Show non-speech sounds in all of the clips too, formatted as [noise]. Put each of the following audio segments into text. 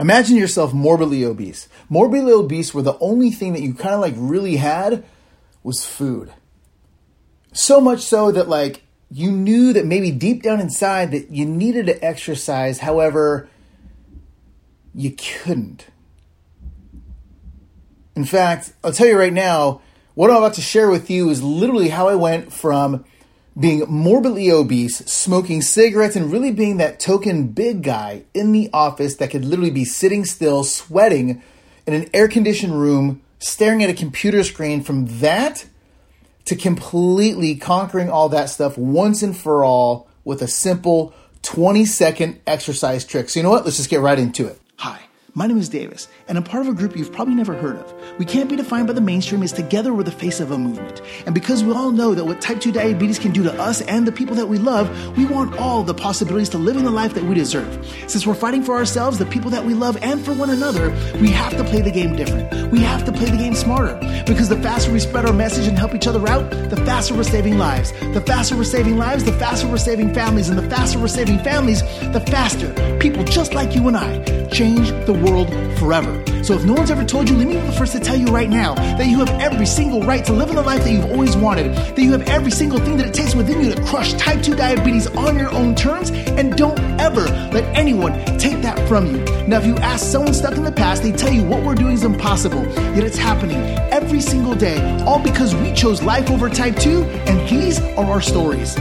Imagine yourself morbidly obese. Morbidly obese where the only thing that you kind of like really had was food. So much so that like you knew that maybe deep down inside that you needed to exercise, however, you couldn't. In fact, I'll tell you right now, what I'm about to share with you is literally how I went from being morbidly obese, smoking cigarettes, and really being that token big guy in the office that could literally be sitting still, sweating in an air conditioned room, staring at a computer screen, from that to completely conquering all that stuff once and for all with a simple 20 second exercise trick. So, you know what? Let's just get right into it. Hi. My name is Davis, and I'm part of a group you've probably never heard of. We can't be defined by the mainstream as together we're the face of a movement. And because we all know that what type 2 diabetes can do to us and the people that we love, we want all the possibilities to living the life that we deserve. Since we're fighting for ourselves, the people that we love, and for one another, we have to play the game different. We have to play the game smarter. Because the faster we spread our message and help each other out, the faster we're saving lives. The faster we're saving lives, the faster we're saving families. And the faster we're saving families, the faster people just like you and I change the world forever. So if no one's ever told you, let me be the first to tell you right now that you have every single right to live in the life that you've always wanted, that you have every single thing that it takes within you to crush type 2 diabetes on your own terms, and don't ever let anyone take that from you. Now, if you ask someone stuck in the past, they tell you what we're doing is impossible, yet it's happening every single day, all because we chose life over type 2, and these are our stories.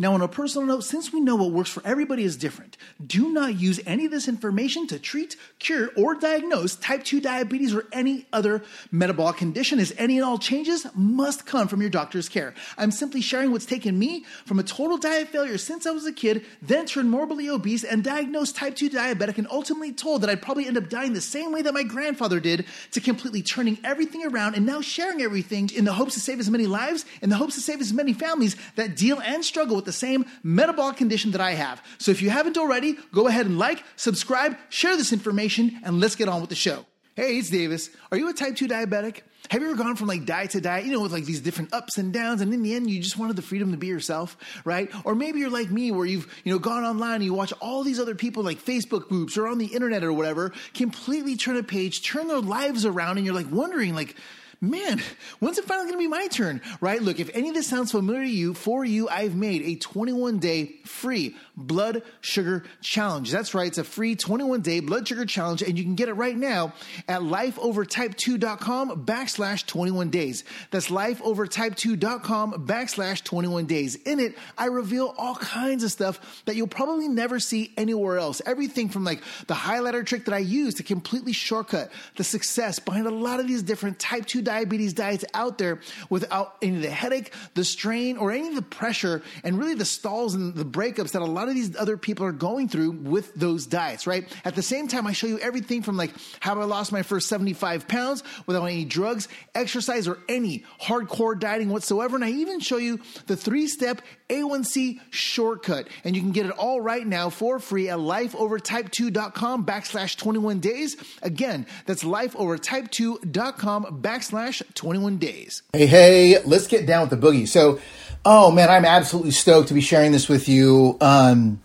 Now, on a personal note, since we know what works for everybody is different, do not use any of this information to treat, cure, or diagnose type 2 diabetes or any other metabolic condition, as any and all changes must come from your doctor's care. I'm simply sharing what's taken me from a total diet failure since I was a kid, then turned morbidly obese and diagnosed type 2 diabetic, and ultimately told that I'd probably end up dying the same way that my grandfather did, to completely turning everything around and now sharing everything in the hopes to save as many lives, in the hopes to save as many families that deal and struggle with the same metabolic condition that I have. So if you haven't already, go ahead and like, subscribe, share this information, and let's get on with the show. Hey, it's Davis. Are you a type 2 diabetic? Have you ever gone from like diet to diet, you know, with like these different ups and downs, and in the end, you just wanted the freedom to be yourself, right? Or maybe you're like me, where you've, you know, gone online and you watch all these other people like Facebook groups or on the internet or whatever, completely turn a page, turn their lives around, and you're like wondering, like, man, when's it finally going to be my turn? Right? Look, if any of this sounds familiar to you, for you, I've made a 21 day free blood sugar challenge. That's right. It's a free 21 day blood sugar challenge, and you can get it right now at lifeovertype2.com backslash 21 days. That's lifeovertype2.com backslash 21 days. In it, I reveal all kinds of stuff that you'll probably never see anywhere else. Everything from like the highlighter trick that I use to completely shortcut the success behind a lot of these different type 2 diabetes diets out there without any of the headache, the strain, or any of the pressure, and really the stalls and the breakups that a lot of these other people are going through with those diets, right? At the same time, I show you everything from like how I lost my first 75 pounds without any drugs, exercise, or any hardcore dieting whatsoever. And I even show you the three step A1C shortcut. And you can get it all right now for free at lifeovertype2.com backslash 21 days. Again, that's lifeovertype2.com backslash 21 days. Hey, hey, let's get down with the boogie. So, oh man, I'm absolutely stoked to be sharing this with you. Um,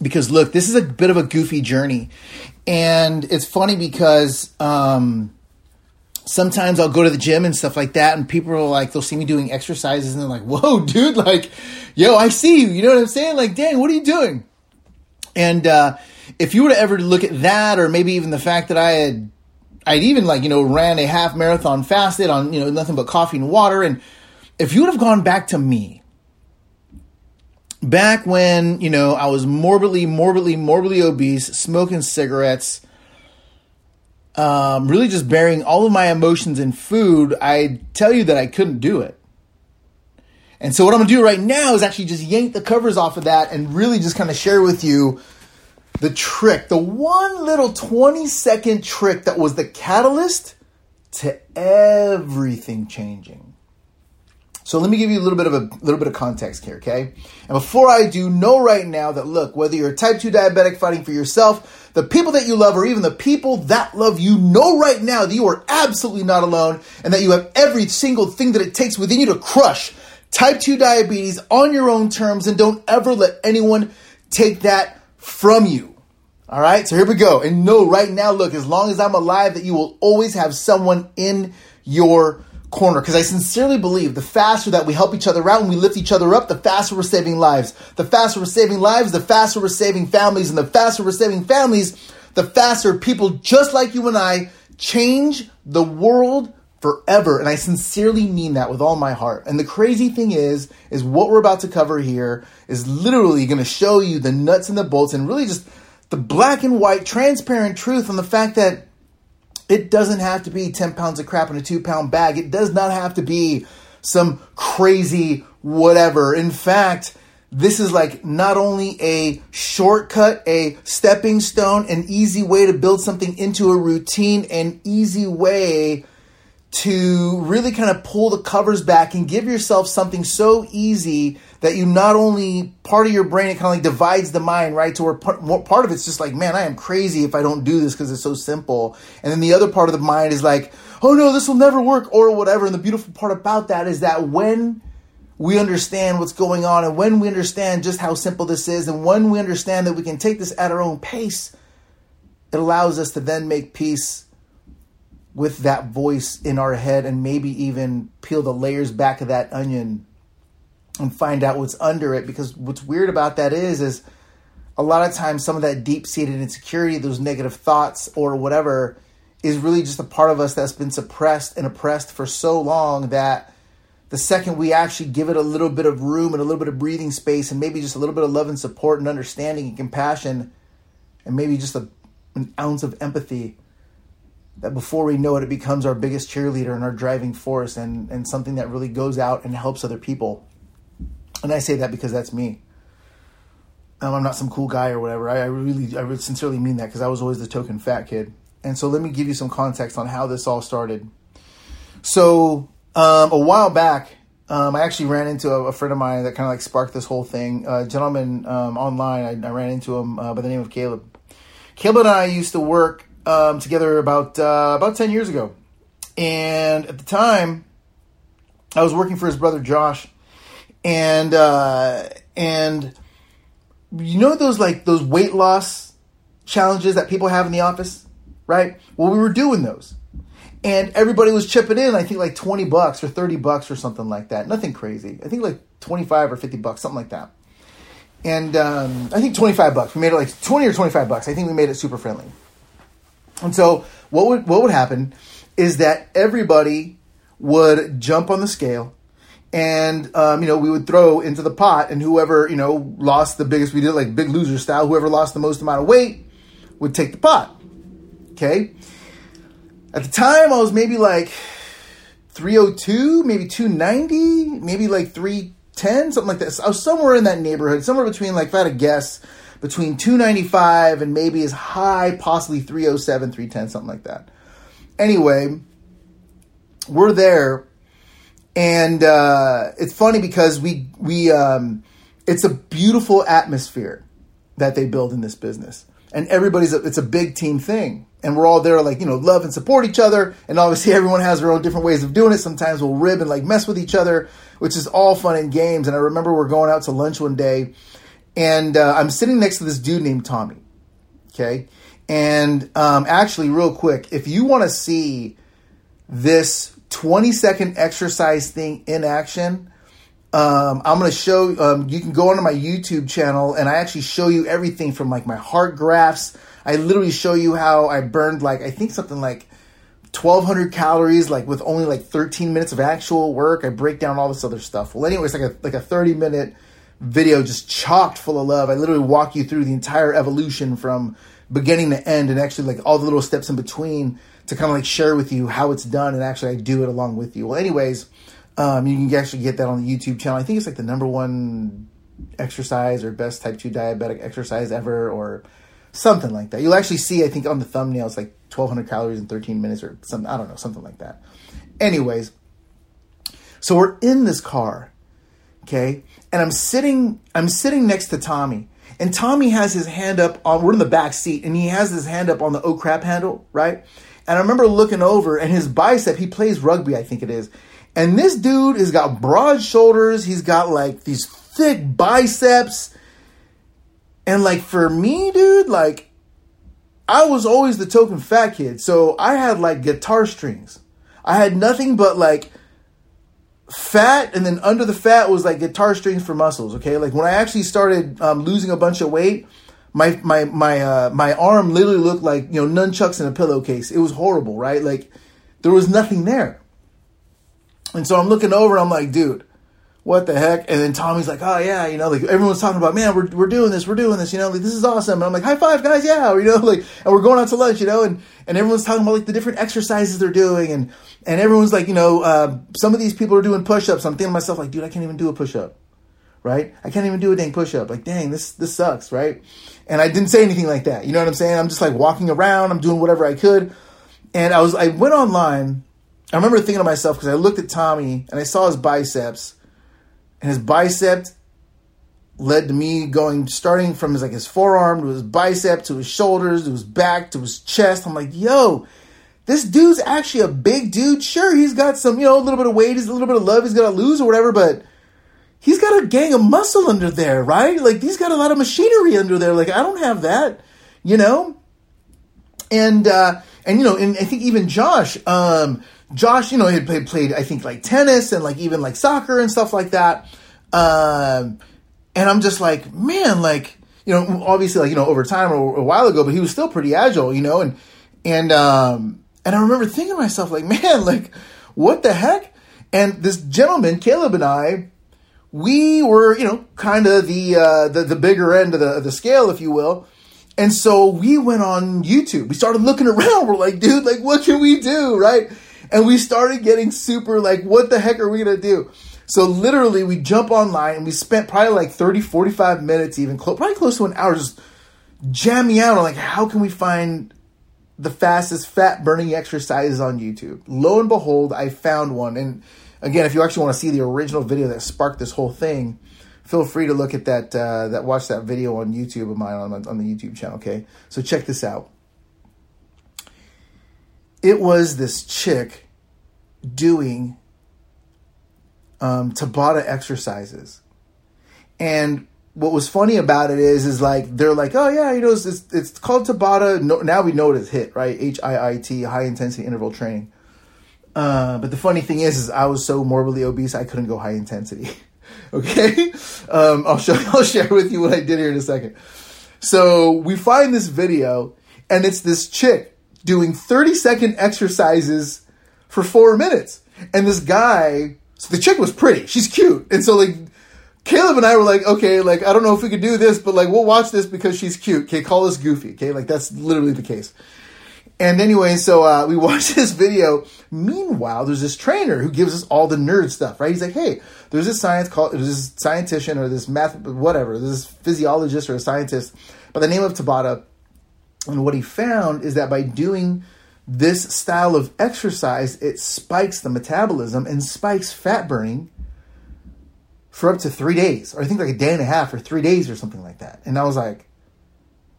because look, this is a bit of a goofy journey. And it's funny because, um, sometimes I'll go to the gym and stuff like that, and people are like, they'll see me doing exercises, and they're like, "Whoa, [laughs] dude! Like, yo, I see you." You know what I'm saying? Like, dang, what are you doing? And uh, if you were to ever look at that, or maybe even the fact that I had I'd even like, you know, ran a half marathon fasted on, you know, nothing but coffee and water. And if you would have gone back to me, back when, you know, I was morbidly, morbidly, morbidly obese, smoking cigarettes, um, really just burying all of my emotions in food, I tell you that I couldn't do it. And so what I'm gonna do right now is actually just yank the covers off of that and really just kind of share with you the trick, the one little 20 second trick that was the catalyst to everything changing. So let me give you a little bit of a little bit of context here, okay? And before I do, know right now that look, whether you're a type 2 diabetic fighting for yourself, the people that you love, or even the people that love you, know right now that you are absolutely not alone and that you have every single thing that it takes within you to crush type 2 diabetes on your own terms and don't ever let anyone take that from you. All right, so here we go. And know right now, look, as long as I'm alive, that you will always have someone in your corner. Because I sincerely believe the faster that we help each other out and we lift each other up, the faster we're saving lives. The faster we're saving lives, the faster we're saving families. And the faster we're saving families, the faster people just like you and I change the world forever. And I sincerely mean that with all my heart. And the crazy thing is, is what we're about to cover here is literally going to show you the nuts and the bolts and really just the black and white, transparent truth on the fact that it doesn't have to be 10 pounds of crap in a two pound bag. It does not have to be some crazy whatever. In fact, this is like not only a shortcut, a stepping stone, an easy way to build something into a routine, an easy way to really kind of pull the covers back and give yourself something so easy that you not only part of your brain it kind of like divides the mind right to where part, part of it's just like man i am crazy if i don't do this because it's so simple. And then the other part of the mind is like oh no this will never work or whatever. And the beautiful part about that is that when we understand what's going on and when we understand just how simple this is and when we understand that we can take this at our own pace it allows us to then make peace with that voice in our head and maybe even peel the layers back of that onion and find out what's under it. Because what's weird about that is is a lot of times some of that deep-seated insecurity those negative thoughts or whatever is really just a part of us that's been suppressed and oppressed for so long that the second we actually give it a little bit of room and a little bit of breathing space and maybe just a little bit of love and support and understanding and compassion and maybe just a, an ounce of empathy that before we know it, it becomes our biggest cheerleader and our driving force and, and something that really goes out and helps other people. And I say that because that's me. Um, I'm not some cool guy or whatever. I, I really, I really sincerely mean that because I was always the token fat kid. And so let me give you some context on how this all started. So um, a while back, um, I actually ran into a, a friend of mine that kind of like sparked this whole thing. A gentleman um, online, I, I, ran into him uh, by the name of Caleb. Caleb and I used to work um, together about uh, about ten years ago, and at the time, I was working for his brother Josh, and uh, and you know those like those weight loss challenges that people have in the office, right? Well, we were doing those, and everybody was chipping in. I think like twenty bucks or thirty bucks or something like that. Nothing crazy. I think like twenty five or fifty bucks, something like that. And um, I think twenty five bucks. We made it like twenty or twenty five bucks. I think we made it super friendly. And so what would what would happen is that everybody would jump on the scale and um, you know we would throw into the pot and whoever you know lost the biggest we did like big loser style whoever lost the most amount of weight would take the pot okay? At the time i was maybe like 302 maybe 290 maybe like 310 something like this i was somewhere in that neighborhood somewhere between like if i had to guess between 295 and maybe as high, possibly 307, 310, something like that. Anyway, we're there, and uh, it's funny because we we um, it's a beautiful atmosphere that they build in this business, and everybody's a, it's a big team thing, and we're all there like you know love and support each other, and obviously [laughs] everyone has their own different ways of doing it. Sometimes we'll rib and like mess with each other, which is all fun and games. And I remember we're going out to lunch one day and uh, I'm sitting next to this dude named Tommy. Okay, and um, actually, real quick, if you want to see this 20 second exercise thing in action, um, I'm going to show. Um, you can go onto my YouTube channel, and I actually show you everything from like my heart graphs. I literally show you how I burned like I think something like 1200 calories like with only like 13 minutes of actual work. I break down all this other stuff. Well, anyway, it's like a like a 30 minute video just chocked full of love. I literally walk you through the entire evolution from beginning to end and actually like all the little steps in between to kind of like share with you how it's done and actually I do it along with you. Well, anyways, um, you can actually get that on the YouTube channel. I think it's like the number one exercise or best type 2 diabetic exercise ever or something like that. You'll actually see, I think on the thumbnail, it's like 1200 calories in 13 minutes or something. I don't know, something like that. Anyways, so we're in this car, okay? and I'm sitting I'm sitting next to Tommy. And Tommy has his hand up on we're in the back seat and he has his hand up on the oh crap handle, right? And I remember looking over and his bicep, he plays rugby, I think it is. And this dude has got broad shoulders, he's got like these thick biceps. And like for me, dude, like I was always the token fat kid. So I had like guitar strings. I had nothing but like fat and then under the fat was like guitar strings for muscles okay? Like when i actually started um, losing a bunch of weight my my my uh, my arm literally looked like you know nunchucks in a pillowcase. It was horrible right? Like there was nothing there. And so i'm looking over i'm like dude what the heck? And then tommy's like oh yeah you know like everyone's talking about man we're, we're doing this we're doing this you know like this is awesome. And i'm like high five guys yeah you know [laughs] like and we're going out to lunch you know and and everyone's talking about like the different exercises they're doing and and everyone's like you know uh, some of these people are doing push-ups. I'm thinking to myself like dude i can't even do a push-up right? I can't even do a dang push-up. Like dang this this sucks right? And i didn't say anything like that you know what i'm saying? I'm just like walking around i'm doing whatever i could. And i was i went online. I remember thinking to myself because i looked at tommy and i saw his biceps and his bicep led to me going starting from his like his forearm to his bicep to his shoulders to his back to his chest. I'm like, yo, this dude's actually a big dude. Sure, he's got some, you know, a little bit of weight, he's a little bit of love he's gonna lose or whatever, but he's got a gang of muscle under there, right? Like he's got a lot of machinery under there. Like I don't have that, you know? And uh and you know, and I think even Josh, um, Josh, you know, he had played, played, I think, like tennis and like even like soccer and stuff like that. Um, and I'm just like, man, like, you know, obviously, like, you know, over time or a while ago, but he was still pretty agile, you know, and, and, um, and I remember thinking to myself, like, [laughs] man, like, what the heck? And this gentleman, Caleb and I, we were, you know, kind of the, uh, the, the bigger end of the, the scale, if you will. And so we went on YouTube. We started looking around. We're like, dude, like, what can we do? Right. And we started getting super like, what the heck are we going to do? So literally we jump online and we spent probably like 30, 45 minutes, even close, probably close to an hour just jamming out on like, how can we find the fastest fat burning exercises on YouTube? Lo and behold, I found one. And again, if you actually want to see the original video that sparked this whole thing, feel free to look at that, uh, that watch that video on YouTube of mine on, on the YouTube channel. Okay. So check this out it was this chick doing um, Tabata exercises. And what was funny about it is, is like they're like, oh yeah, you know, it's it's, it's called Tabata. No, now we know it as HIIT, right? H I I T, high intensity interval training. Uh, but the funny thing is, is I was so morbidly obese, I couldn't go high intensity. [laughs] okay, um, I'll show, [laughs] I'll share with you what I did here in a second. So we find this video, and it's this chick doing 30 second exercises for four minutes. And this guy, so the chick was pretty, she's cute. And so like Caleb and I were like, okay, like I don't know if we could do this, but like we'll watch this because she's cute. Okay, call us goofy. Okay, like that's literally the case. And anyway, so uh, we [laughs] watched this video. Meanwhile, there's this trainer who gives us all the nerd stuff, right? He's like, hey, there's this science called, there's this scientist or this math, whatever, this physiologist or a scientist by the name of Tabata and what he found is that by doing this style of exercise, it spikes the metabolism and spikes fat burning for up to three days, or I think like a day and a half or three days or something like that. And I was like,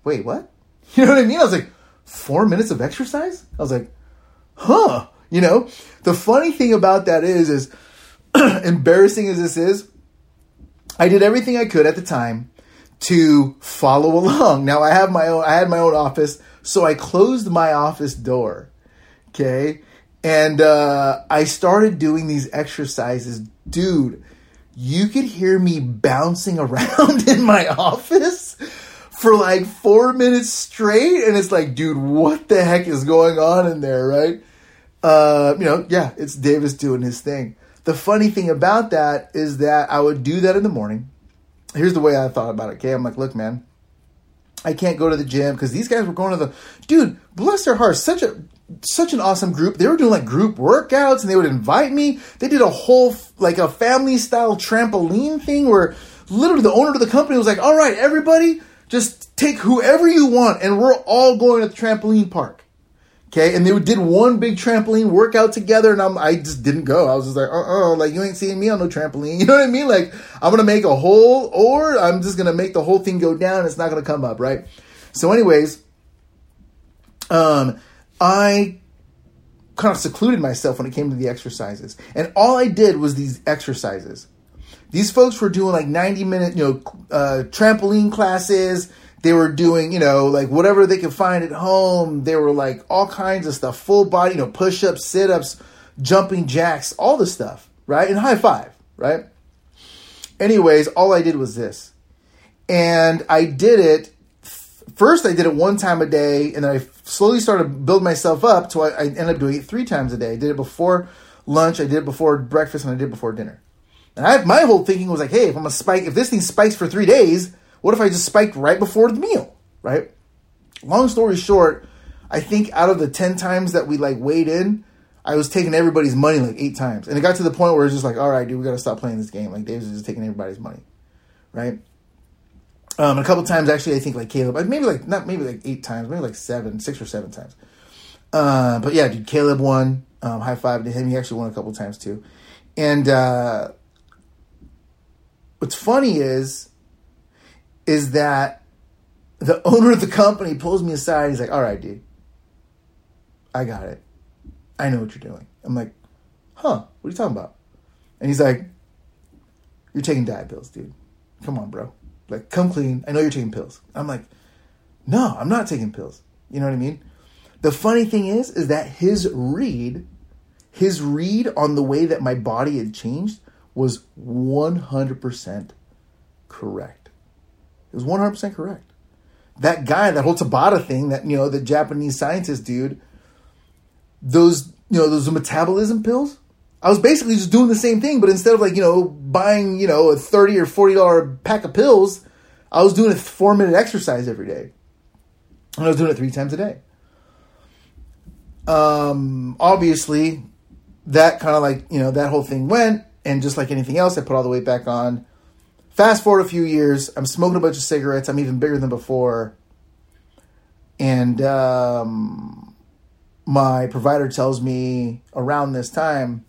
wait, what? [laughs] You know what I mean? I was like, four minutes of exercise? I was like, huh. You know, the funny thing about that is, is [clears throat] embarrassing as this is, I did everything I could at the time to follow [laughs] along. Now I have my own I had my own office, so I closed my office door. Okay? And uh, I started doing these exercises. Dude, you could hear me bouncing [laughs] around in my office for like four minutes straight. And it's like, dude, what the heck is going on in there, right? Uh, you know, yeah, it's Davis doing his thing. The funny thing about that is that I would do that in the morning here's the way I thought about it. Okay, I'm like, look, man, I can't go to the gym because these guys were going to the dude. Bless their hearts, such a such an awesome group. They were doing like group workouts, and they would invite me. They did a whole like a family style trampoline thing where literally the owner of the company was like, "All right, everybody, just take whoever you want, and we're all going to the trampoline park." Okay, and they did one big trampoline workout together, and I'm, I just didn't go. I was just like, uh, uh like you ain't seeing me on no trampoline. [laughs] You know what I mean? Like I'm gonna make a hole, or I'm just gonna make the whole thing go down. it's not gonna come up, right? So, anyways, um, I kind of secluded myself when it came to the exercises, and all I did was these exercises. These folks were doing like 90 minute, you know, uh, trampoline classes. They were doing, you know, like whatever they could find at home. They were like all kinds of stuff, full body, you know, push ups, sit ups, jumping jacks, all the stuff, right? And high five, right? Anyways, all I did was this. And I did it. First, I did it one time a day, and then I slowly started build myself up to I, I ended up doing it three times a day. I did it before lunch, I did it before breakfast, and I did it before dinner. And I, my whole thinking was like, hey, if I'm a spike, if this thing spikes for three days, what if I just spiked right before the meal, right? Long story short, I think out of the ten times that we like weighed in, I was taking everybody's money like eight times, and it got to the point where it's just like, all right, dude, we got to stop playing this game. Like Dave's just taking everybody's money, right? Um, a couple times actually, I think like Caleb, maybe like not maybe like eight times, maybe like seven, six or seven times. Uh, but yeah, dude, Caleb won. Um, high five to him. He actually won a couple times too. And uh, what's funny is, is that the owner of the company pulls me aside. He's like, "All right, dude, I got it. I know what you're doing." I'm like, "Huh? What are you talking about?" And he's like, "You're taking diet pills, dude. Come on, bro." Like, come clean. I know you're taking pills. I'm like, no, I'm not taking pills. You know what I mean? The funny thing is, is that his read, his read on the way that my body had changed was 100% correct. It was 100% correct. That guy, that whole Tabata thing, that, you know, the Japanese scientist dude, those, you know, those metabolism pills, I was basically just doing the same thing, but instead of like, you know, buying, you know, a 30 or $40 pack of pills, I was doing a four minute exercise every day. And I was doing it three times a day. Um, obviously, that kind of like, you know, that whole thing went. And just like anything else, I put all the weight back on. Fast forward a few years, I'm smoking a bunch of cigarettes. I'm even bigger than before. And um, my provider tells me around this time,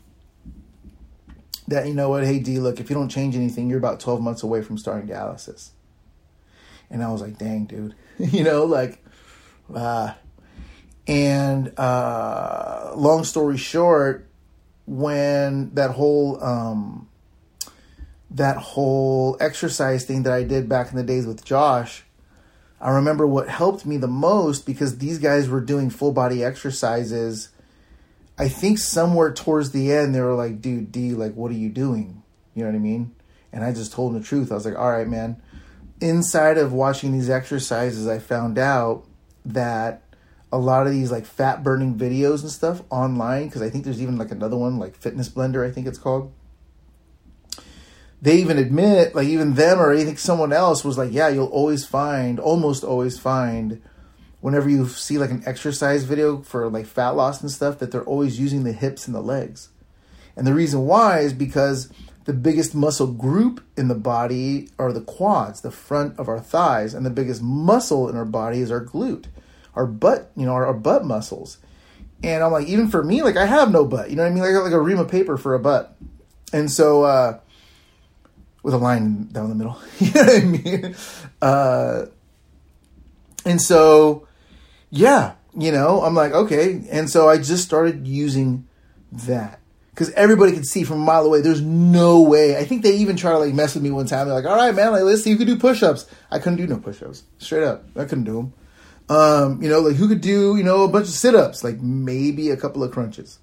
that you know what, hey D, look, if you don't change anything, you're about 12 months away from starting dialysis. And I was like, dang, dude, [laughs] you know, like, uh, and uh, long story short, when that whole um, that whole exercise thing that I did back in the days with Josh, I remember what helped me the most because these guys were doing full body exercises I think somewhere towards the end they were like, dude, D, like, what are you doing? You know what I mean? And I just told them the truth. I was like, all right, man. Inside of watching these exercises, I found out that a lot of these like fat burning videos and stuff online, because I think there's even like another one, like Fitness Blender, I think it's called. They even admit, like even them or I think someone else was like, yeah, you'll always find, almost always find whenever you see like an exercise video for like fat loss and stuff that they're always using the hips and the legs. And the reason why is because the biggest muscle group in the body are the quads, the front of our thighs, and the biggest muscle in our body is our glute, our butt, you know, our, our butt muscles. And I'm like, even for me, like I have no butt, you know what I mean? Like I got like a ream of paper for a butt. And so, uh, with a line down the middle, [laughs] you know what I mean? Uh, and so, yeah, you know, I'm like, okay. And so I just started using that because everybody could see from a mile away. There's no way. I think they even try to like mess with me one time. They're like, all right, man, like, let's see who can do push ups. I couldn't do no push ups. Straight up. I couldn't do them. Um, you know, like who could do, you know, a bunch of sit ups, like maybe a couple of crunches.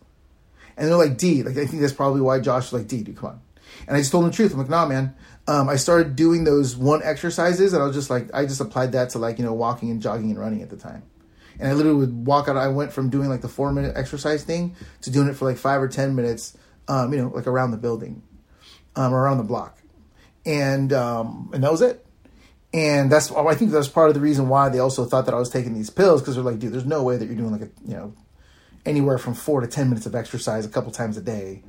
And they're like, D, like, I think that's probably why Josh was like, D, dude, come on. And I just told them the truth. I'm like, nah, man. Um, I started doing those one exercises and I was just like, I just applied that to like, you know, walking and jogging and running at the time and I literally would walk out. I went from doing like the four minute exercise thing to doing it for like five or ten minutes, um, you know, like around the building, um, around the block, and um, and that was it. And that's I think that's part of the reason why they also thought that I was taking these pills because they're like, dude, there's no way that you're doing like a you know anywhere from four to ten minutes of exercise a couple times a day.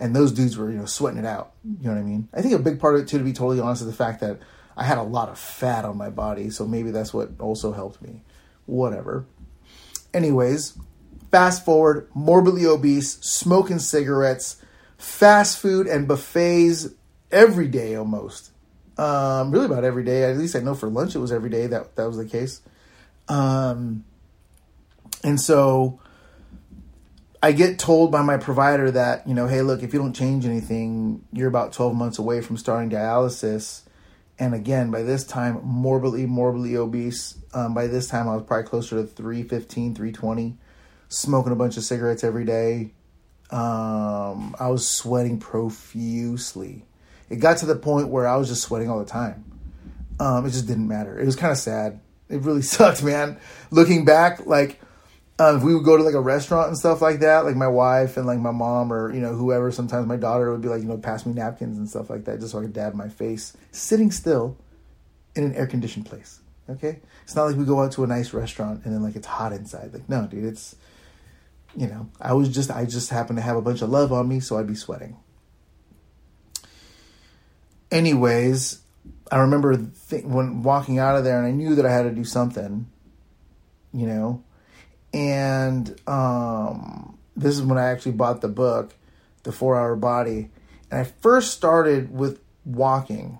And those dudes were, you know, sweating it out. You know what I mean? I think a big part of it too, to be totally honest, is the fact that I had a lot of fat on my body, so maybe that's what also helped me whatever. Anyways, fast forward, morbidly obese, smoking cigarettes, fast food and buffets every day almost. Um, really about every day. At least I know for lunch it was every day that that was the case. Um, and so I get told by my provider that, you know, hey, look, if you don't change anything, you're about 12 months away from starting dialysis. And again, by this time, morbidly, morbidly obese. Um, by this time, I was probably closer to 315, 320, smoking a bunch of cigarettes every day. Um, I was sweating profusely. It got to the point where I was just sweating all the time. Um, it just didn't matter. It was kind of sad. It really [laughs] sucked, man. Looking back, like, if we would go to like a restaurant and stuff like that, like my wife and like my mom or you know whoever, sometimes my daughter would be like, you know, pass me napkins and stuff like that, just so I could dab my face, sitting still in an air conditioned place. Okay, it's not like we go out to a nice restaurant and then like it's hot inside. Like no, dude, it's you know, I was just I just happened to have a bunch of love on me, so I'd be sweating. Anyways, I remember th- when walking out of there, and I knew that I had to do something. You know, and um, this is when I actually bought the book, The Four Hour Body, and I first started with walking.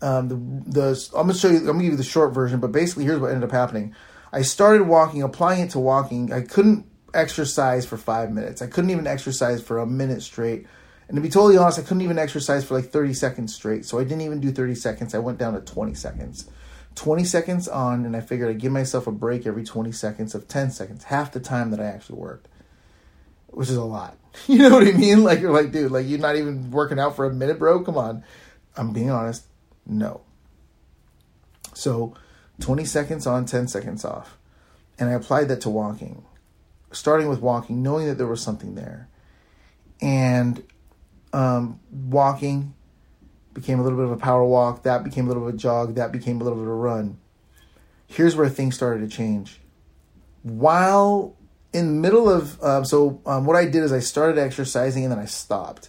Um, the the I'm gonna show you. I'm gonna give you the short version, but basically, here's what ended up happening. I started walking, applying it to walking. I couldn't exercise for five minutes. I couldn't even exercise for a minute straight. And to be totally honest, I couldn't even exercise for like 30 seconds straight. So I didn't even do 30 seconds. I went down to 20 seconds. 20 seconds on, and I figured I'd give myself a break every 20 seconds of 10 seconds, half the time that I actually worked, which is a lot. [laughs] You know what I mean? Like, you're like, dude, like, you're not even working out for a minute, bro? Come on. I'm being honest. No. So, 20 seconds on, 10 seconds off. And I applied that to walking, starting with walking, knowing that there was something there. And um, walking, became a little bit of a power walk, that became a little bit of a jog, that became a little bit of a run. Here's where things started to change. While in the middle of, uh, so um, what I did is I started exercising and then I stopped.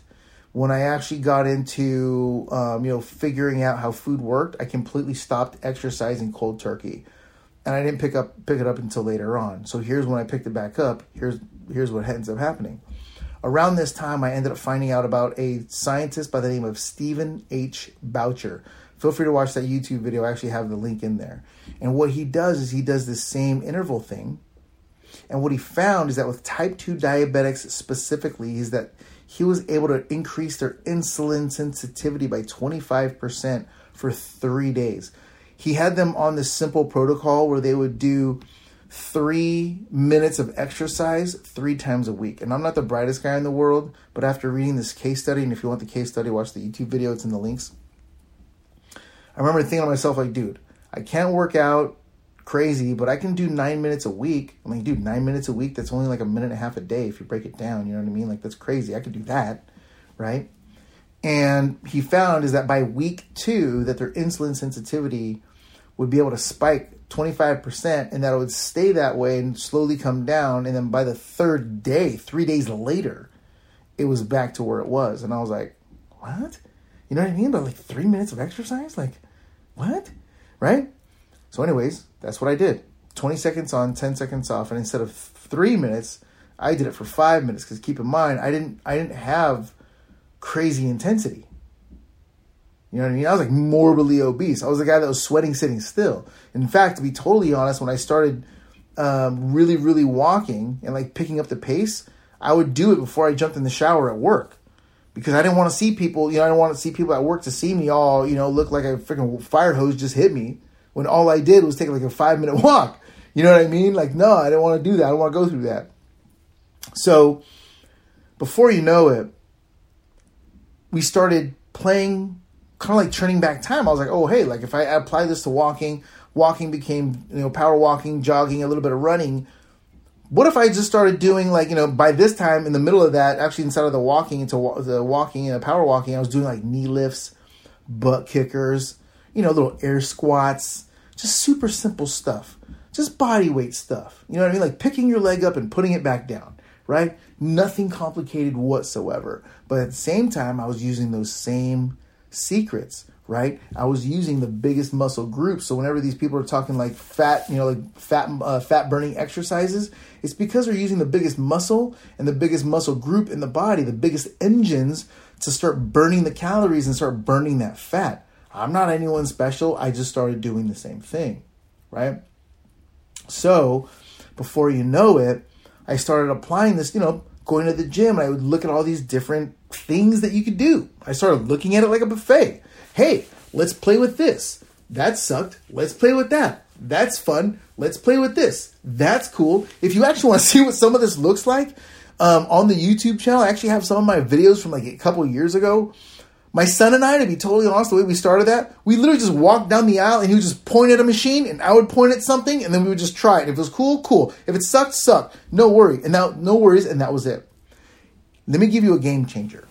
When I actually got into, um, you know, figuring out how food worked, I completely stopped exercising cold turkey, and I didn't pick up pick it up until later on. So here's when I picked it back up. Here's here's what ends up happening Around this time, I ended up finding out about a scientist by the name of Stephen H. Boutcher. Feel free to watch that YouTube video. I actually have the link in there. And what he does is he does the same interval thing. And what he found is that with type 2 diabetics specifically, is that he was able to increase their insulin sensitivity by 25% for three days. He had them on this simple protocol where they would do three minutes of exercise three times a week. And I'm not the brightest guy in the world, but after reading this case study, and if you want the case study, watch the YouTube video, it's in the links. I remember thinking to myself, like, dude, I can't work out crazy, but I can do nine minutes a week. I'm like, dude, nine minutes a week, that's only like a minute and a half a day if you break it down, you know what I mean? Like, that's crazy. I could do that, right? And he found is that by week two, that their insulin sensitivity would be able to spike 25% and that it would stay that way and slowly come down. And then by the third day 3 days later it was back to where it was. And I was like what? You know what I mean? But like 3 minutes of exercise? Like what? Right? So anyways that's what I did. 20 seconds on 10 seconds off. And instead of 3 minutes I did it for 5 minutes. Cuz keep in mind I didn't I didn't have crazy intensity you know what I mean? I was like morbidly obese. I was the guy that was sweating sitting still. In fact, to be totally honest, when I started um, really, really walking and like picking up the pace, I would do it before I jumped in the shower at work because I didn't want to see people. You know, I didn't want to see people at work to see me all you know look like a freaking fire hose just hit me when all I did was take like a five minute walk. You know what I mean? Like, no, I didn't want to do that. I don't want to go through that. So, before you know it, we started playing kind of like turning back time. I was like, oh, hey, like if I apply this to walking, walking became, you know, power walking, jogging, a little bit of running. What if I just started doing like, you know, by this time in the middle of that, actually inside of the walking into the walking and the power walking, I was doing like knee lifts, butt kickers, you know, little air squats, just super simple stuff, just body weight stuff. You know what I mean? Like picking your leg up and putting it back down, right? Nothing complicated whatsoever. But at the same time, I was using those same secrets, right? I was using the biggest muscle group. So whenever these people are talking like fat, you know, like fat uh, fat burning exercises, it's because they're using the biggest muscle and the biggest muscle group in the body, the biggest engines to start burning the calories and start burning that fat. I'm not anyone special. I just started doing the same thing, right? So, before you know it, I started applying this, you know, going to the gym and I would look at all these different things that you could do. I started looking at it like a buffet. Hey, let's play with this. That sucked. Let's play with that. That's fun. Let's play with this. That's cool. If you actually want to [laughs] see what some of this looks like, um, on the YouTube channel, I actually have some of my videos from like a couple years ago. My son and I, to be totally honest, the way we started that, we literally just walked down the aisle and he would just point at a machine and I would point at something and then we would just try it. If it was cool, cool. If it sucked, sucked. No worry. And now, no worries. And that was it. Let me give you a game changer.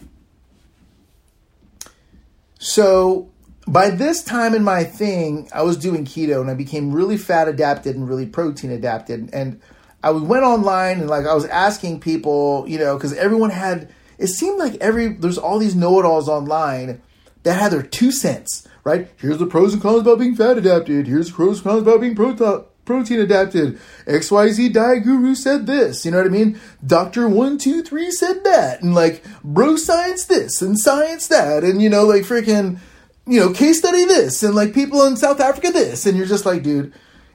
So by this time in my thing, I was doing keto and I became really fat adapted and really protein adapted. And I went online and like I was asking people, you know, because everyone had. It seemed like every there's all these know-it-alls online that had their two cents. Right? Here's the pros and cons about being fat adapted. Here's the pros and cons about being protein protein adapted. XYZ diet guru said this. You know what I mean? Doctor one, two, three said that. And like bro science this and science that. And you know, like freaking, you know, case study this and like people in South Africa this. And you're just like, dude,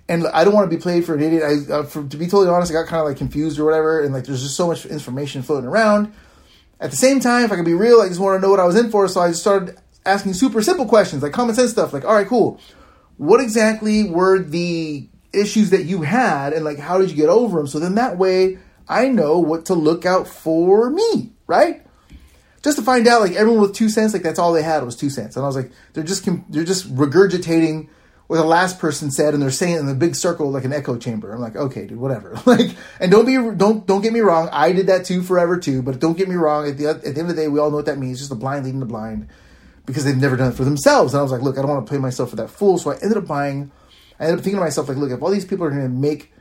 and I don't want to be played for an idiot. I, uh, for, to be totally honest, I got kind of like confused or whatever, and like there's just so much information floating around. At the same time, if I can be real, I just want to know what I was in for, so I just started asking super simple questions, like common sense stuff, like, all right, cool. What exactly were the issues that you had, and like how did you get over them? So then that way I know what to look out for me, right? Just to find out, like everyone with two cents, like that's all they had was two cents, and I was like, they're just they're just regurgitating what the last person said, and they're saying it in a big circle like an echo chamber. I'm like, okay, dude, whatever. [laughs] like, and don't be don't don't get me wrong. I did that too forever too. But don't get me wrong. At the at the end of the day, we all know what that means. Just the blind leading the blind because they've never done it for themselves. And I was like, look, I don't want to play myself for that fool. So I ended up buying. I ended up thinking to myself, like, look, if all these people are going to make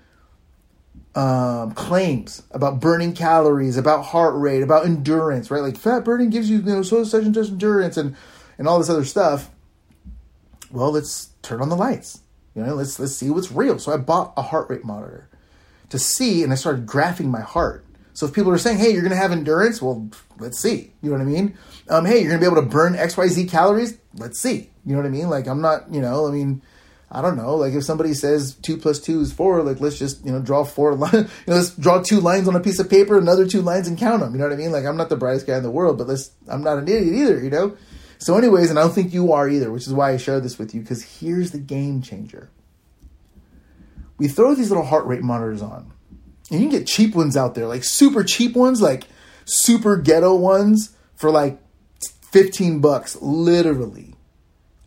um, claims about burning calories, about heart rate, about endurance, right? Like fat burning gives you, you know, so such and such endurance and and all this other stuff. Well, let's turn on the lights. You know, let's let's see what's real. So I bought a heart rate monitor to see, and I started graphing my heart. So if people are saying, "Hey, you're going to have endurance," well, let's see. You know what I mean? Um, hey, you're going to be able to burn X Y Z calories. Let's see. You know what I mean? Like I'm not, you know, I mean. I don't know. Like if somebody says two plus two is four, like let's just you know draw four [laughs] lines. You know, let's draw two lines on a piece of paper, another two lines, and count them. You know what I mean? Like I'm not the brightest guy in the world, but let's. I'm not an idiot either. You know. So, anyways, and I don't think you are either, which is why I share this with you, because here's the game changer. We throw these little heart rate monitors on, and you can get cheap ones out there, like super cheap ones, like super ghetto ones for like 15 bucks, literally.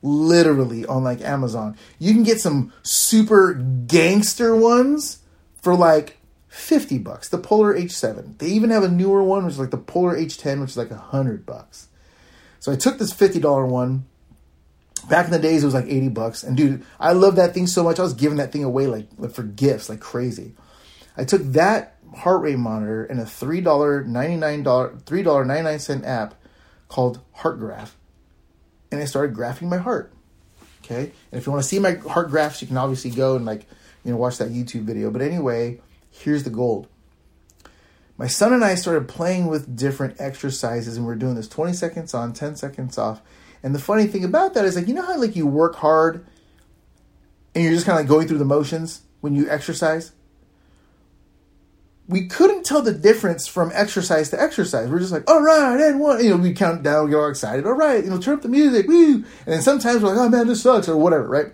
Literally on like Amazon. You can get some super gangster ones for like 50 bucks. The Polar H7. They even have a newer one, which is like the Polar H10, which is like 100 bucks. So I took this $50 one. Back in the days, it was like 80 bucks. And dude, I love that thing so much. I was giving that thing away like, for gifts, like crazy. I took that heart rate monitor and a $3.99, $3.99 app called HeartGraph. And I started graphing my heart. Okay. And if you want to see my heart graphs, you can obviously go and like, you know, watch that YouTube video. But anyway, here's the gold my son and I started playing with different exercises and we are doing this 20 seconds on, 10 seconds off. And the funny thing about that is like you know how like you work hard and you're just kind of like going through the motions when you exercise? We couldn't tell the difference from exercise to exercise. We're just like, all right, and one, you know, we count down, we get all excited. All right, you know, turn up the music, woo. And then sometimes we're like, oh man, this sucks or whatever, right?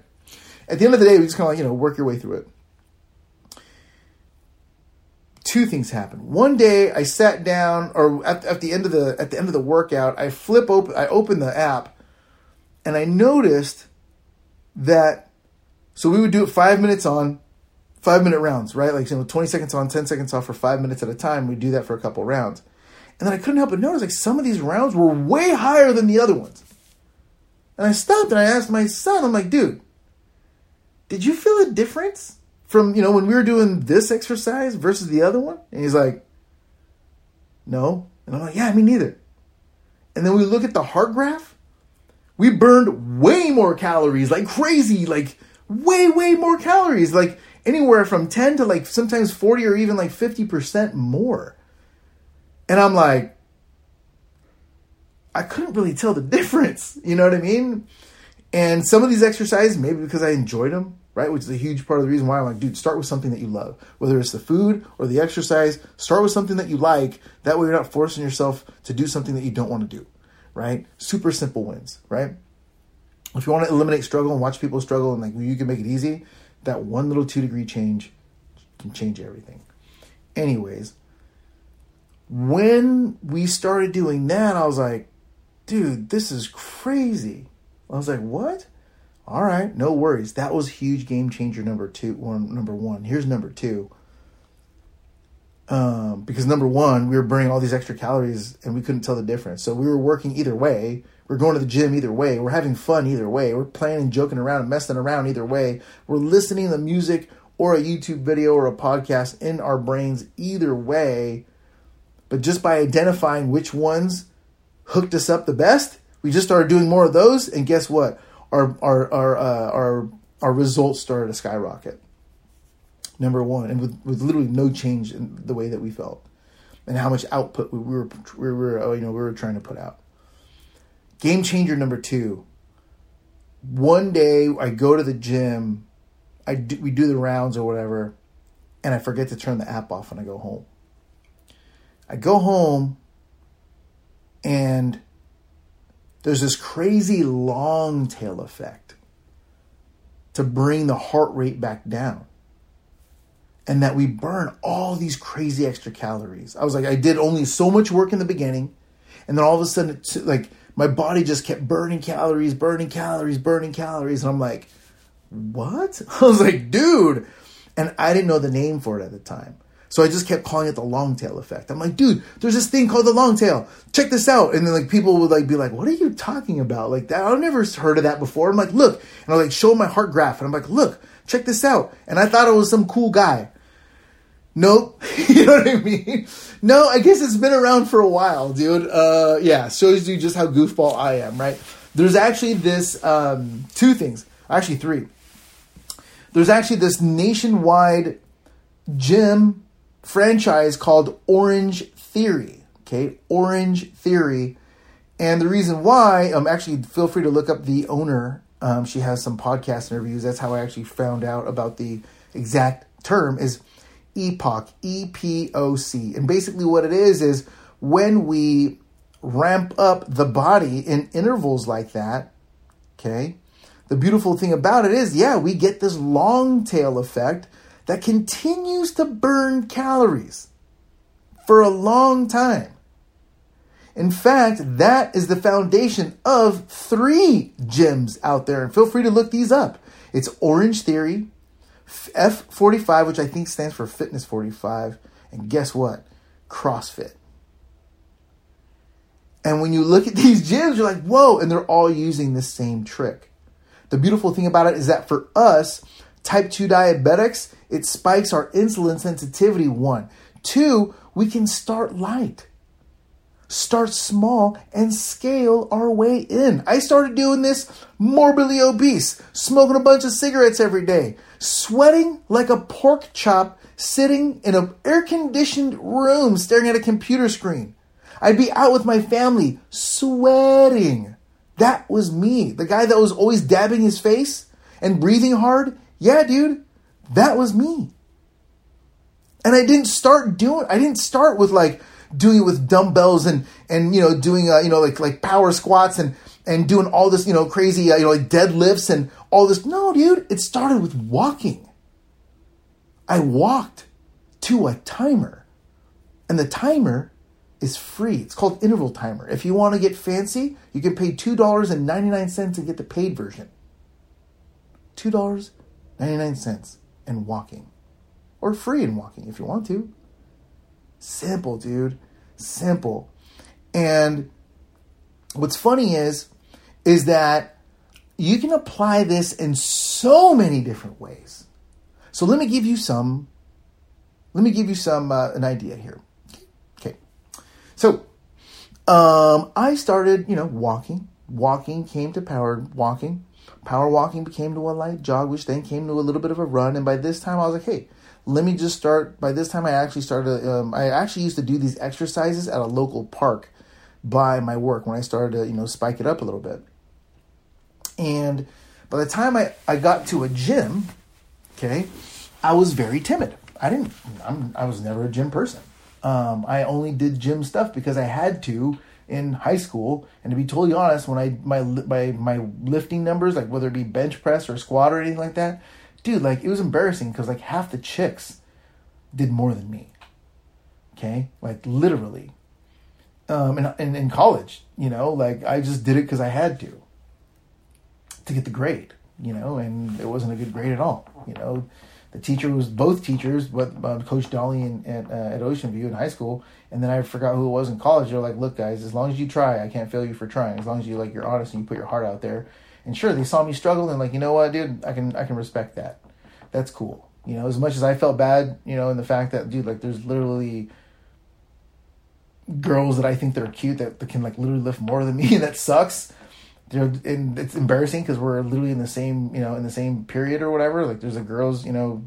At the end of the day, we just kind of like, you know, work your way through it two things happened. One day I sat down, or at, at, the end of the at the end of the workout, I flip open, I open the app, and I noticed that. So we would do it five minutes on, five minute rounds, right? Like you know, twenty seconds on, ten seconds off for five minutes at a time. We do that for a couple rounds, and then I couldn't help but notice like some of these rounds were way higher than the other ones. And I stopped and I asked my son, I'm like, dude, did you feel a difference? from you know when we were doing this exercise versus the other one and he's like no and i'm like yeah me neither and then we look at the heart graph we burned way more calories like crazy like way way more calories like anywhere from 10 to like sometimes 40 or even like 50% more and i'm like i couldn't really tell the [laughs] difference you know what i mean and some of these exercises maybe because i enjoyed them right? Which is a huge part of the reason why I'm like, dude, start with something that you love. Whether it's the food or the exercise, start with something that you like. That way you're not forcing yourself to do something that you don't want to do, right? Super simple wins, right? If you want to eliminate struggle and watch people struggle and like you can make it easy, that one little two degree change can change everything. Anyways, when we started doing that, I was like, dude, this is crazy. I was like, what? All right, no worries. That was huge game changer number two. One number one. Here's number two. Um, because number one, we were burning all these extra calories and we couldn't tell the difference. So we were working either way. We're going to the gym either way. We're having fun either way. We're playing and joking around and messing around either way. We're listening to music or a YouTube video or a podcast in our brains either way. But just by identifying which ones hooked us up the best, we just started doing more of those. And guess what? our our our uh, our our results started to skyrocket. Number one, and with, with literally no change in the way that we felt, and how much output we were we were oh, you know we were trying to put out. Game changer number two. One day I go to the gym, I do, we do the rounds or whatever, and I forget to turn the app off when I go home. I go home, and there's this crazy long tail effect to bring the heart rate back down. And that we burn all these crazy extra calories. I was like, I did only so much work in the beginning. And then all of a sudden, like, my body just kept burning calories, burning calories, burning calories. And I'm like, what? [laughs] I was like, dude. And I didn't know the name for it at the time. So I just kept calling it the long tail effect. I'm like, dude, there's this thing called the long tail. Check this out. And then like people would like be like, what are you talking about? Like that, I've never heard of that before. I'm like, look, and I like show my heart graph, and I'm like, look, check this out. And I thought it was some cool guy. Nope. [laughs] you know what I mean? No, I guess it's been around for a while, dude. Uh, yeah, shows you just how goofball I am, right? There's actually this um, two things, actually three. There's actually this nationwide gym franchise called Orange Theory. Okay, Orange Theory. And the reason why, um, actually, feel free to look up the owner. Um, she has some podcast interviews. That's how I actually found out about the exact term is EPOC, E P O C. And basically, what it is is when we ramp up the body in intervals like that, okay, the beautiful thing about it is, yeah, we get this long tail effect that continues to burn calories for a long time. In fact, that is the foundation of three gyms out there. And feel free to look these up. It's Orange Theory, F45, which I think stands for Fitness 45, and guess what? CrossFit. And when you look at [laughs] these gyms, you're like, whoa, and they're all using the same trick. The beautiful thing about it is that for us, type 2 diabetics, it spikes our insulin sensitivity, one. Two, we can start light. Start small and scale our way in. I started doing this morbidly obese, smoking a bunch of cigarettes every day, sweating like a pork chop, sitting in an air conditioned room staring at a computer screen. I'd be out with my family, sweating. That was me. The guy that was always dabbing his face and breathing hard. Yeah, dude, that was me. And I didn't start doing I didn't start with like doing it with dumbbells and and you know doing uh, you know like like power squats and and doing all this you know crazy uh, you know like deadlifts and all this no dude it started with walking i walked to a timer and the timer is free it's called interval timer if you want to get fancy you can pay $2.99 and get the paid version $2.99 and walking. Or free and walking if you want to. Simple, dude. Simple. And what's funny is is that you can apply this in so many different ways. So let me give you some let me give you some uh, an idea here. Okay. So um, I started, you know, walking. Walking came to power walking Power walking became to a light jog, which then came to a little bit of a run. And by this time, I was like, hey, let me just start. By this time, I actually started, um, I actually used to do these exercises at a local park by my work when I started to, you know, spike it up a little bit. And by the time I, I got to a gym, Okay, I was very timid. I didn't. I'm, I was never a gym person. Um, I only did gym stuff because I had to in high school. And to be totally honest, when I my my my lifting numbers, like whether it be bench press or squat or anything like that, dude, like it was embarrassing because like half the chicks did more than me. Okay, like literally. Um, in, in in college, you know, like I just did it because I had to to get the grade, you know, and it wasn't a good grade at all, you know the teacher was both teachers, but uh, Coach Dolly and, and uh, at Ocean View in high school, and then I forgot who it was in college. They're like, "Look, guys, as long as you try, I can't fail you for trying. As long as you like you're honest and you put your heart out there." And sure, they saw me struggle and like, you know what, dude, I can I can respect that. That's cool. You know, as much as I felt bad, you know, in the fact that, dude, like, there's literally girls that I think that are cute that, that can like literally lift more than me. [laughs] that sucks you know, and it's embarrassing because we're literally in the same, you know, in the same period or whatever. Like, there's a girls, you know,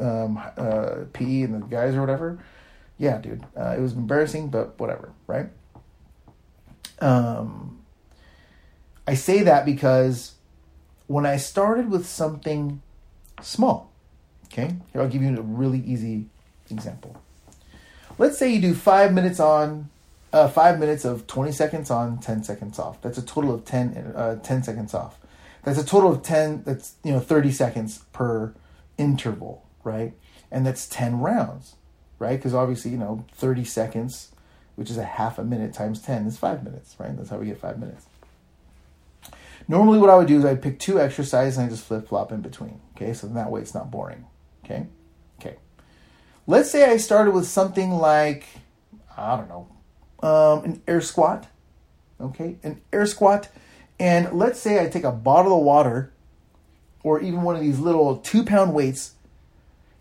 um, uh, PE and the guys or whatever. Yeah, dude, uh, it was embarrassing, but whatever, right? Um, I say that because when I started with something small, okay, here I'll give you a really easy example. Let's say you do five minutes on uh, five minutes of 20 seconds on, 10 seconds off. That's a total of 10, uh, 10 seconds off. That's a total of 10, that's, you know, 30 seconds per interval, right? And that's 10 rounds, right? Because obviously, you know, 30 seconds, which is a half a minute times 10 is five minutes, right? That's how we get five minutes. Normally, what I would do is I'd pick two exercises and I just flip flop in between, okay? So that way it's not boring, okay? Okay. Let's say I started with something like, I don't know, um, an air squat. Okay, an air squat. And let's say I take a bottle of water or even one of these little two pound weights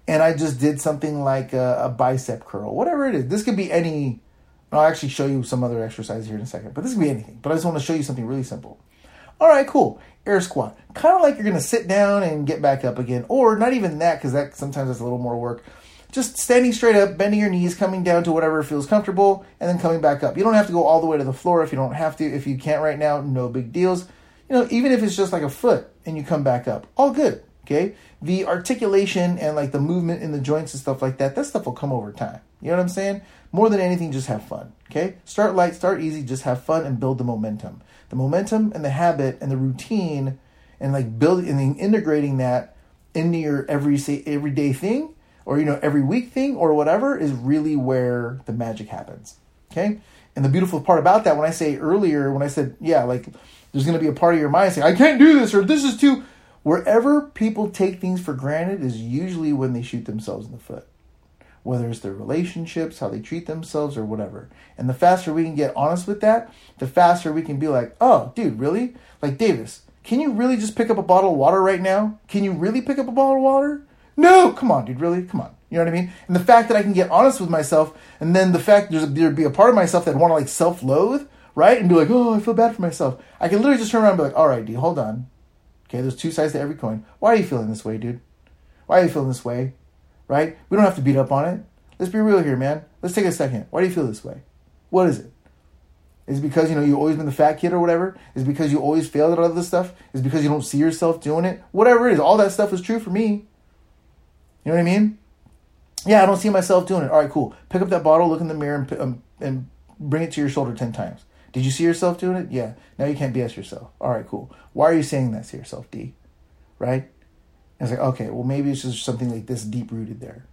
and I just did something like a, a, bicep curl, whatever it is. This could be any. I'll actually show you some other exercises here in a second, but this could be anything. But I just want to show you something really simple. All right, cool. Air squat. Kind of like you're going to sit down and get back up again, or not even that, because that sometimes is a little more work just standing straight up, bending your knees, coming down to whatever feels comfortable, and then coming back up. You don't have to go all the way to the floor if you don't have to. If you can't right now, no big deals. You know, even if it's just like a foot and you come back up, all good. Okay. The articulation and like the movement in the joints and stuff like that, that stuff will come over time. You know what I'm saying? More than anything, just have fun. Okay. Start light, start easy, just have fun and build the momentum. The momentum and the habit and the routine and like building and integrating that into your every say everyday thing or you know every week thing or whatever is really where the magic happens okay? And the beautiful part about that when i say earlier when i said yeah like there's going to be a part of your mind saying i can't do this or this is too wherever people take things for granted is usually when they shoot themselves in the foot. Whether it's their relationships how they treat themselves or whatever. And the faster we can get honest with that the faster we can be like oh dude really? Like davis can you really just pick up a bottle of water right now? Can you really pick up a bottle of water no, come on, dude, really? Come on. You know what I mean? And the fact that I can get honest with myself, and then the fact there's a, there'd be a part of myself that want to like self loathe, right? And be like, oh, I feel bad for myself. I can literally just turn around and be like, all right, dude, hold on. Okay, there's two sides to every coin. Why are you feeling this way, dude? Why are you feeling this way? Right? We don't have to beat up on it. Let's be real here, man. Let's take a second. Why do you feel this way? What is it? Is it because you know you've always been the fat kid or whatever? Is because you always failed at all this stuff? Is because you don't see yourself doing it? Whatever it is, all that stuff is true for me. You know what I mean? Yeah, I don't see myself doing it. All right, cool. Pick up that bottle, look in the mirror, and, um, and bring it to your shoulder 10 times. Did you see yourself doing it? Yeah. Now you can't BS yourself. All right, cool. Why are you saying that to yourself, D? Right? And it's like, okay, well, maybe it's just something like this deep rooted there.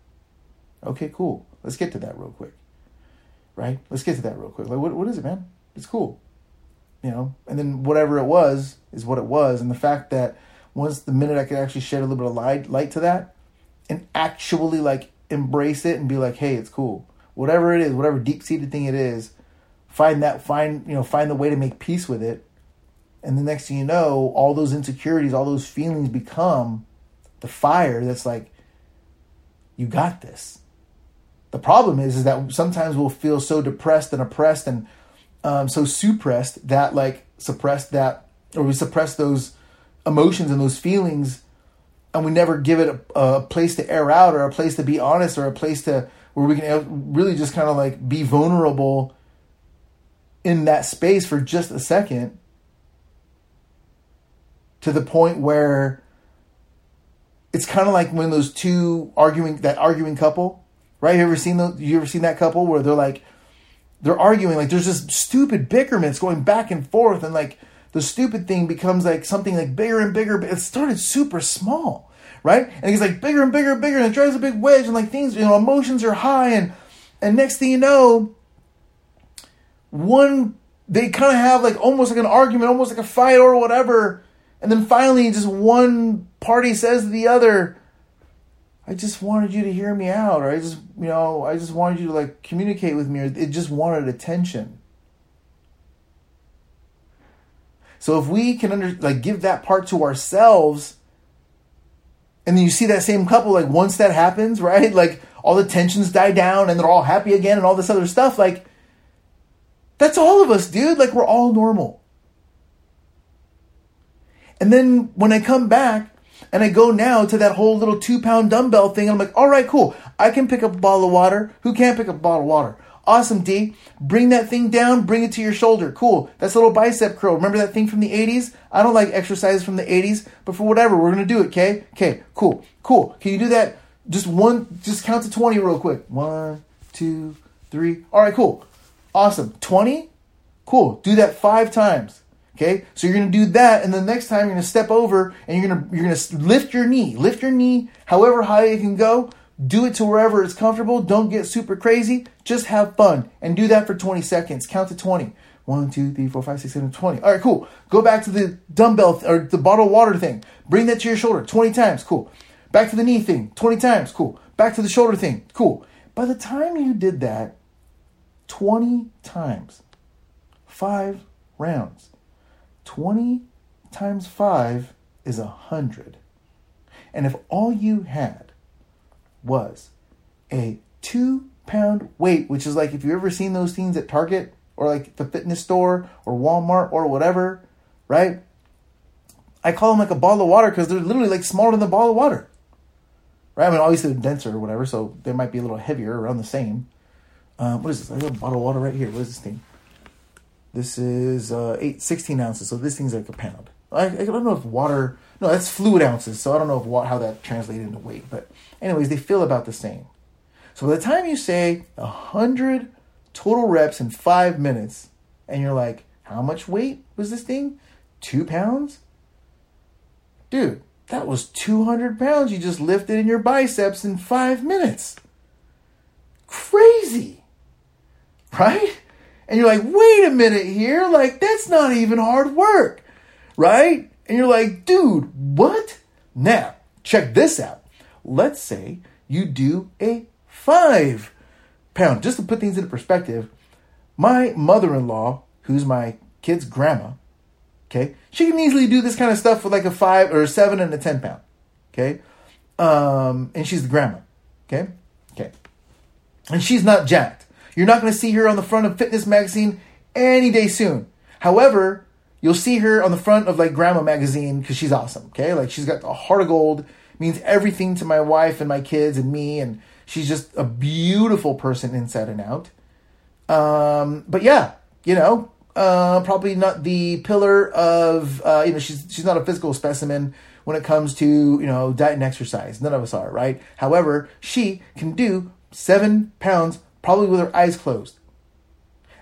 Okay, cool. Let's get to that real quick. Right? Let's get to that real quick. Like, what, what is it, man? It's cool. You know? And then whatever it was is what it was. And the fact that once the minute I could actually shed a little bit of light, light to that, and actually like embrace it and be like, hey, it's cool. Whatever it is, whatever deep seated thing it is, find that find you know find the way to make peace with it. And the next thing you know, all those insecurities, all those feelings become the fire that's like, you got this. The problem is, is that sometimes we'll feel so depressed and oppressed and um, so suppressed that like suppressed that or we suppress those emotions and those feelings and we never give it a, a, place to air out or a place to be honest or a place to where we can really just kind of like be vulnerable in that space for just a second to the point where it's kind of like when those two arguing that arguing couple, right? You ever seen those? You ever seen that couple where they're like they're arguing like there's this stupid bickerments going back and forth and like the stupid thing becomes like something like bigger and bigger but it started super small right and it's like bigger and bigger and bigger and it drives a big wedge and like things you know emotions are high and and next thing you know one they kind of have like almost like an argument almost like a fight or whatever and then finally just one party says to the other I just wanted you to hear me out, or I just, you know, I just wanted you to like communicate with me, or it just wanted attention. So if we can under like give that part to ourselves, and then you see that same couple, like once that happens, [laughs] right? Like all the tensions die down and they're all happy again and all this other stuff, like that's all of us, dude. Like we're all normal. And then when I come back, and I go now to that whole little two pound dumbbell thing. I'm like, all right, cool. I can pick up a bottle of water. Who can't pick up a bottle of water? Awesome, D. Bring that thing down, bring it to your shoulder. Cool. That's a little bicep curl. Remember that thing from the 80s? I don't like exercises from the 80s, but for whatever, we're going to do it, okay? Okay, cool, cool. Can you do that? Just one, just count to 20 real quick. One, two, three. All right, cool. Awesome. 20? Cool. Do that five times. Okay, so you're to do that, and the next time you're to step over and you're to you're to lift your knee, lift your knee however high it can go. Do it to wherever it's comfortable. Don't get super crazy. Just have fun and do that for 20 seconds. Count to 20. 1, 2, 3, 4, 5, 6, 7, 20. All right, cool. Go back to the dumbbell th- or the bottle water thing. Bring that to your shoulder 20 times. Cool. Back to the knee thing 20 times. Cool. Back to the shoulder thing. Cool. By the time you did that 20 times, five rounds, 20 times 5 is 100. And if all you had was a two pound weight, which is like if you've ever seen those things at Target or like the fitness store or Walmart or whatever, right? I call them like a bottle of water because they're literally like smaller than the bottle of water. Right? I mean, obviously they're denser or whatever, so they might be a little heavier, around the same. Um, what is this? I got a bottle of water right here. What is this thing? This is uh, eight, 16 ounces, so this thing's like a pound. I, I don't know if water, no, that's fluid ounces, so I don't know what, how that translated into weight. But, anyways, they feel about the same. So by the time you say 100 total reps in five minutes, and you're like, how much weight was this thing? Two pounds? Dude, that was 200 pounds you just lifted in your biceps in five minutes. Crazy. Right? And you're like, wait a minute here. Like, that's not even hard work. Right? And you're like, dude, what? Now, check this out. Let's say you do a five pound. Just to put things into perspective, my mother in law, who's my kid's grandma, okay, she can easily do this kind of stuff with like a five or a seven and a 10 pound. Okay. Um, and she's the grandma. Okay. Okay. And she's not jacked. You're not going to see her on the front of Fitness Magazine any day soon. However, you'll see her on the front of like Grandma Magazine because she's awesome. Okay, like she's got a heart of gold, means everything to my wife and my kids and me, and she's just a beautiful person inside and out. Um, but yeah, you know, uh, probably not the pillar of uh, you know she's she's not a physical specimen when it comes to you know diet and exercise. None of us are, right? However, she can do seven pounds probably with her eyes closed.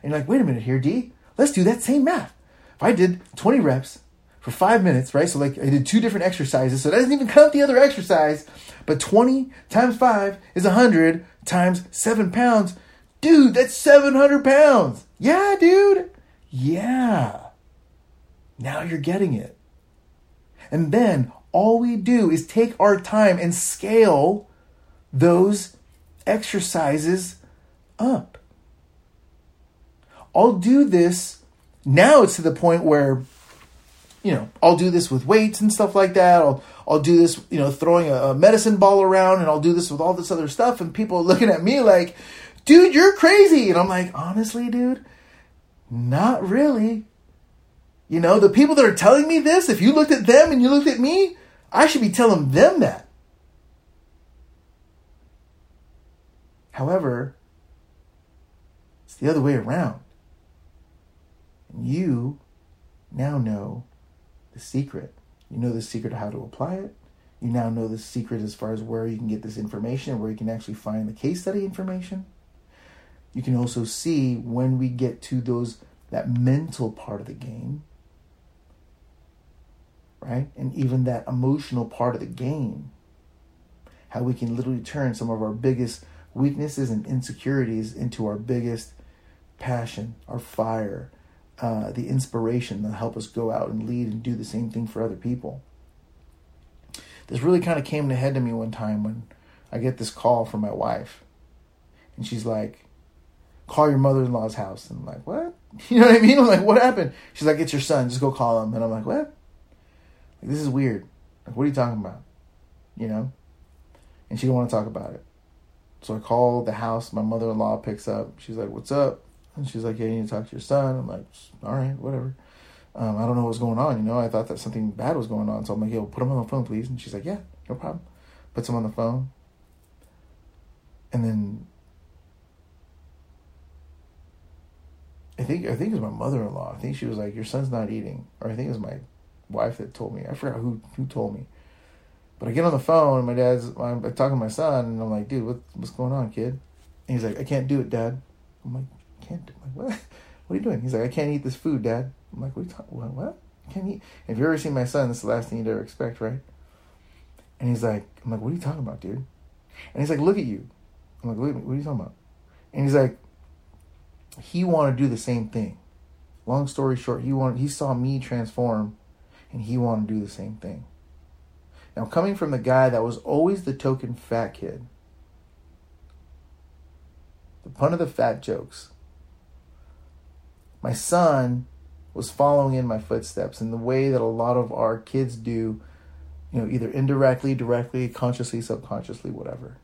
And you're like, wait a minute here, D. Let's do that same math. I did 20 reps for five minutes, right? So like I did two different exercises, so that doesn't even count the other exercise. But 20 times five is 100 times seven pounds. Dude, that's 700 pounds. Yeah, dude. Yeah. Now you're getting it. And then all we do is take our time and scale those exercises up. I'll do this. Now it's to the point where, you know, I'll do this with weights and stuff like that. I'll, I'll do this, you know, throwing a, a medicine ball around and I'll do this with all this other stuff. And people are looking at me like, dude, you're crazy. And I'm like, honestly, dude, not really. You know, the people that are telling me this, if you looked at them and you looked at me, I should be telling them that. However, it's the other way around. You now know the secret. You know the secret of how to apply it. You now know the secret as far as where you can get this information where you can actually find the case study information. You can also see when we get to those that mental part of the game, right? And even that emotional part of the game. How we can literally turn some of our biggest weaknesses and insecurities into our biggest passion, our fire, uh, the inspiration that help us go out and lead and do the same thing for other people. This really kind of came to head to me one time when I get this call from my wife, and she's like, "Call your mother-in-law's house." And I'm like, "What?" [laughs] You know what I mean? I'm like, "What happened?" She's like, "It's your son. Just go call him." And I'm like, "What?" Like, this is weird. Like, what are you talking about? You know? And she didn't want to talk about it. So I call the house. My mother-in-law picks up. She's like, "What's up?" And she's like, "Yeah, you need to talk to your son." I'm like, "All right, whatever." Um, I don't know what's going on. You know, I thought that something bad was going on. So I'm like, "Yo, put him on the phone, please." And she's like, "Yeah, no problem." Puts him on the phone. And then I think I think it was my mother-in-law. I think she was like, "Your son's not eating," or I think it was my wife that told me. I forgot who who told me. But I get on the phone and my dad's I'm talking to my son and I'm like, dude, what, what's going on, kid? And he's like, I can't do it, dad. I'm like, can't do I'm like, what? [laughs] What are you doing? He's like, I can't eat this food, dad. I'm like, what are you talking what, what? I can't eat. If you ever seen my son, this is the last thing you'd ever expect, right? And he's like, I'm like, what are you talking about, dude? And he's like, look at you. I'm like, what, what are you talking about? And he's like, he wanted to do the same thing. Long story short, he wanted he saw me transform and he wanted to do the same thing. Now, coming from the guy that was always the token fat kid, the pun of the fat jokes, my son was following in my footsteps in the way that a lot of our kids do, you know, either indirectly, directly, consciously, subconsciously, whatever.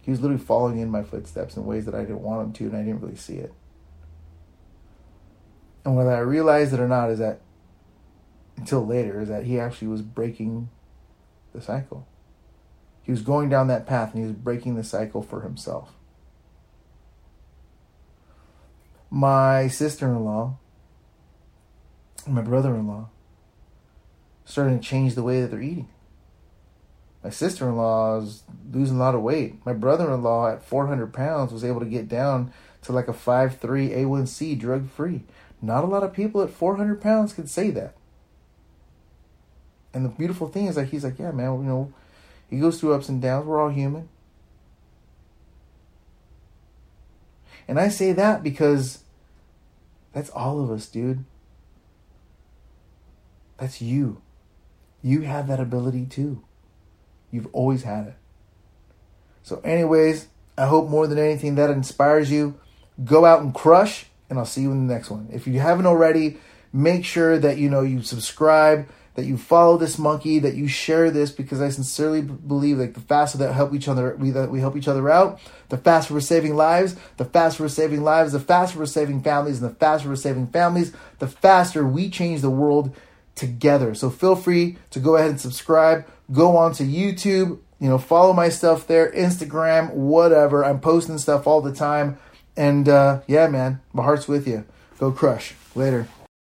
He was literally following in my footsteps in ways that I didn't want him to, and I didn't really see it. And whether I realized it or not is that until later is that he actually was breaking the cycle. He was going down that path and he was breaking the cycle for himself. My sister in law my brother in law starting to change the way that they're eating. My sister in law is losing a lot of weight. My brother in law at 400 pounds was able to get down to like a 5'3 A1C drug free. Not a lot of people at 400 pounds can say that. And the beautiful thing is that he's like, yeah, man, you know, he goes through ups and downs. We're all human. And I say that because that's all of us, dude. That's you. You have that ability too. You've always had it. So, anyways, I hope more than anything that inspires you. Go out and crush, and I'll see you in the next one. If you haven't already, make sure that you know you subscribe that you follow this monkey, that you share this, because I sincerely believe like the faster that help each other, we that we help each other out, the faster we're saving lives, the faster we're saving lives, the faster we're saving families, and the faster we're saving families, the faster we change the world together. So feel free to go ahead and subscribe. Go on to YouTube, you know, follow my stuff there, Instagram, whatever. I'm posting stuff all the time. And uh, yeah, man, my heart's with you. Go crush. Later.